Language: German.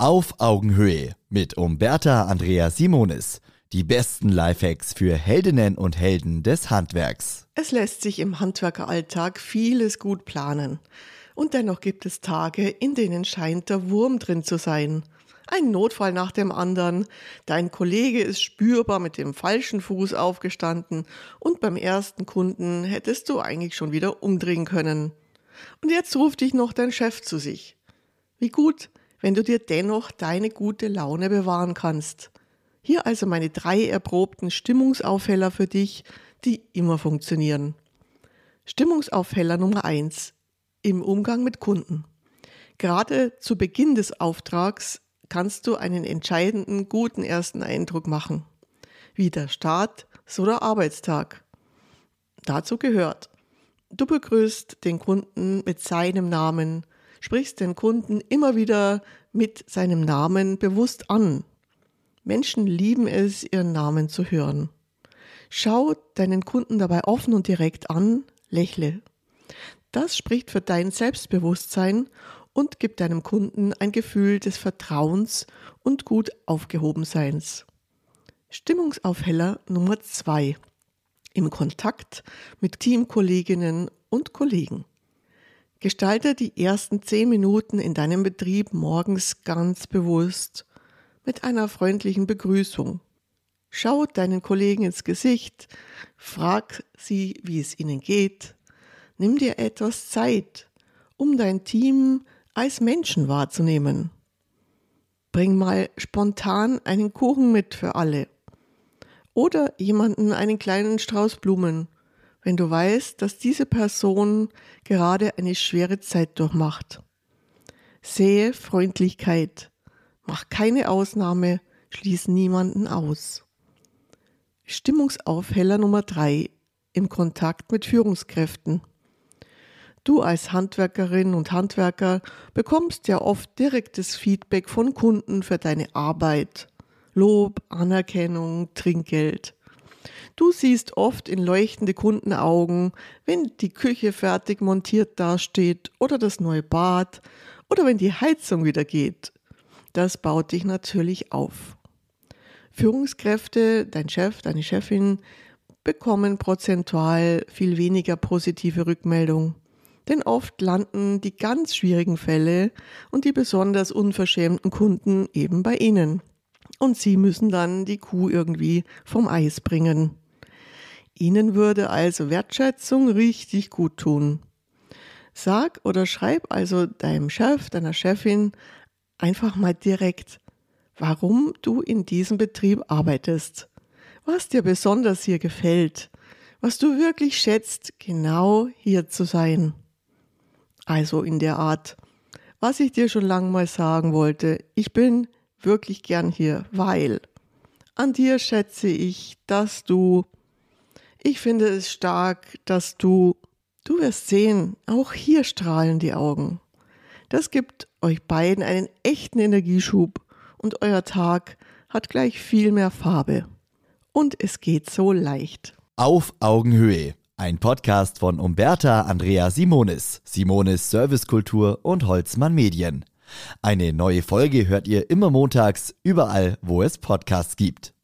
Auf Augenhöhe mit Umberta Andrea Simonis. Die besten Lifehacks für Heldinnen und Helden des Handwerks. Es lässt sich im Handwerkeralltag vieles gut planen. Und dennoch gibt es Tage, in denen scheint der Wurm drin zu sein. Ein Notfall nach dem anderen, dein Kollege ist spürbar mit dem falschen Fuß aufgestanden und beim ersten Kunden hättest du eigentlich schon wieder umdrehen können. Und jetzt ruft dich noch dein Chef zu sich. Wie gut, wenn du dir dennoch deine gute Laune bewahren kannst. Hier also meine drei erprobten Stimmungsaufheller für dich, die immer funktionieren. Stimmungsaufheller Nummer eins im Umgang mit Kunden. Gerade zu Beginn des Auftrags kannst du einen entscheidenden, guten ersten Eindruck machen. Wie der Start, so der Arbeitstag. Dazu gehört, du begrüßt den Kunden mit seinem Namen, sprichst den Kunden immer wieder mit seinem Namen bewusst an. Menschen lieben es, ihren Namen zu hören. Schau deinen Kunden dabei offen und direkt an, lächle. Das spricht für dein Selbstbewusstsein und gibt deinem Kunden ein Gefühl des Vertrauens und gut aufgehobenseins. Stimmungsaufheller Nummer zwei. Im Kontakt mit Teamkolleginnen und Kollegen. Gestalte die ersten zehn Minuten in deinem Betrieb morgens ganz bewusst mit einer freundlichen Begrüßung. Schau deinen Kollegen ins Gesicht, frag sie, wie es ihnen geht. Nimm dir etwas Zeit, um dein Team als Menschen wahrzunehmen. Bring mal spontan einen Kuchen mit für alle. Oder jemanden einen kleinen Strauß Blumen wenn du weißt, dass diese Person gerade eine schwere Zeit durchmacht. Sehe Freundlichkeit. Mach keine Ausnahme, schließ niemanden aus. Stimmungsaufheller Nummer drei im Kontakt mit Führungskräften. Du als Handwerkerin und Handwerker bekommst ja oft direktes Feedback von Kunden für deine Arbeit. Lob, Anerkennung, Trinkgeld. Du siehst oft in leuchtende Kundenaugen, wenn die Küche fertig montiert dasteht oder das neue Bad oder wenn die Heizung wieder geht. Das baut dich natürlich auf. Führungskräfte, dein Chef, deine Chefin bekommen prozentual viel weniger positive Rückmeldung. Denn oft landen die ganz schwierigen Fälle und die besonders unverschämten Kunden eben bei ihnen. Und sie müssen dann die Kuh irgendwie vom Eis bringen. Ihnen würde also Wertschätzung richtig gut tun. Sag oder schreib also deinem Chef, deiner Chefin einfach mal direkt, warum du in diesem Betrieb arbeitest, was dir besonders hier gefällt, was du wirklich schätzt, genau hier zu sein. Also in der Art, was ich dir schon lange mal sagen wollte, ich bin wirklich gern hier, weil an dir schätze ich, dass du ich finde es stark, dass du, du wirst sehen, auch hier strahlen die Augen. Das gibt euch beiden einen echten Energieschub und euer Tag hat gleich viel mehr Farbe. Und es geht so leicht. Auf Augenhöhe. Ein Podcast von Umberta Andrea Simonis, Simonis Servicekultur und Holzmann Medien. Eine neue Folge hört ihr immer montags, überall, wo es Podcasts gibt.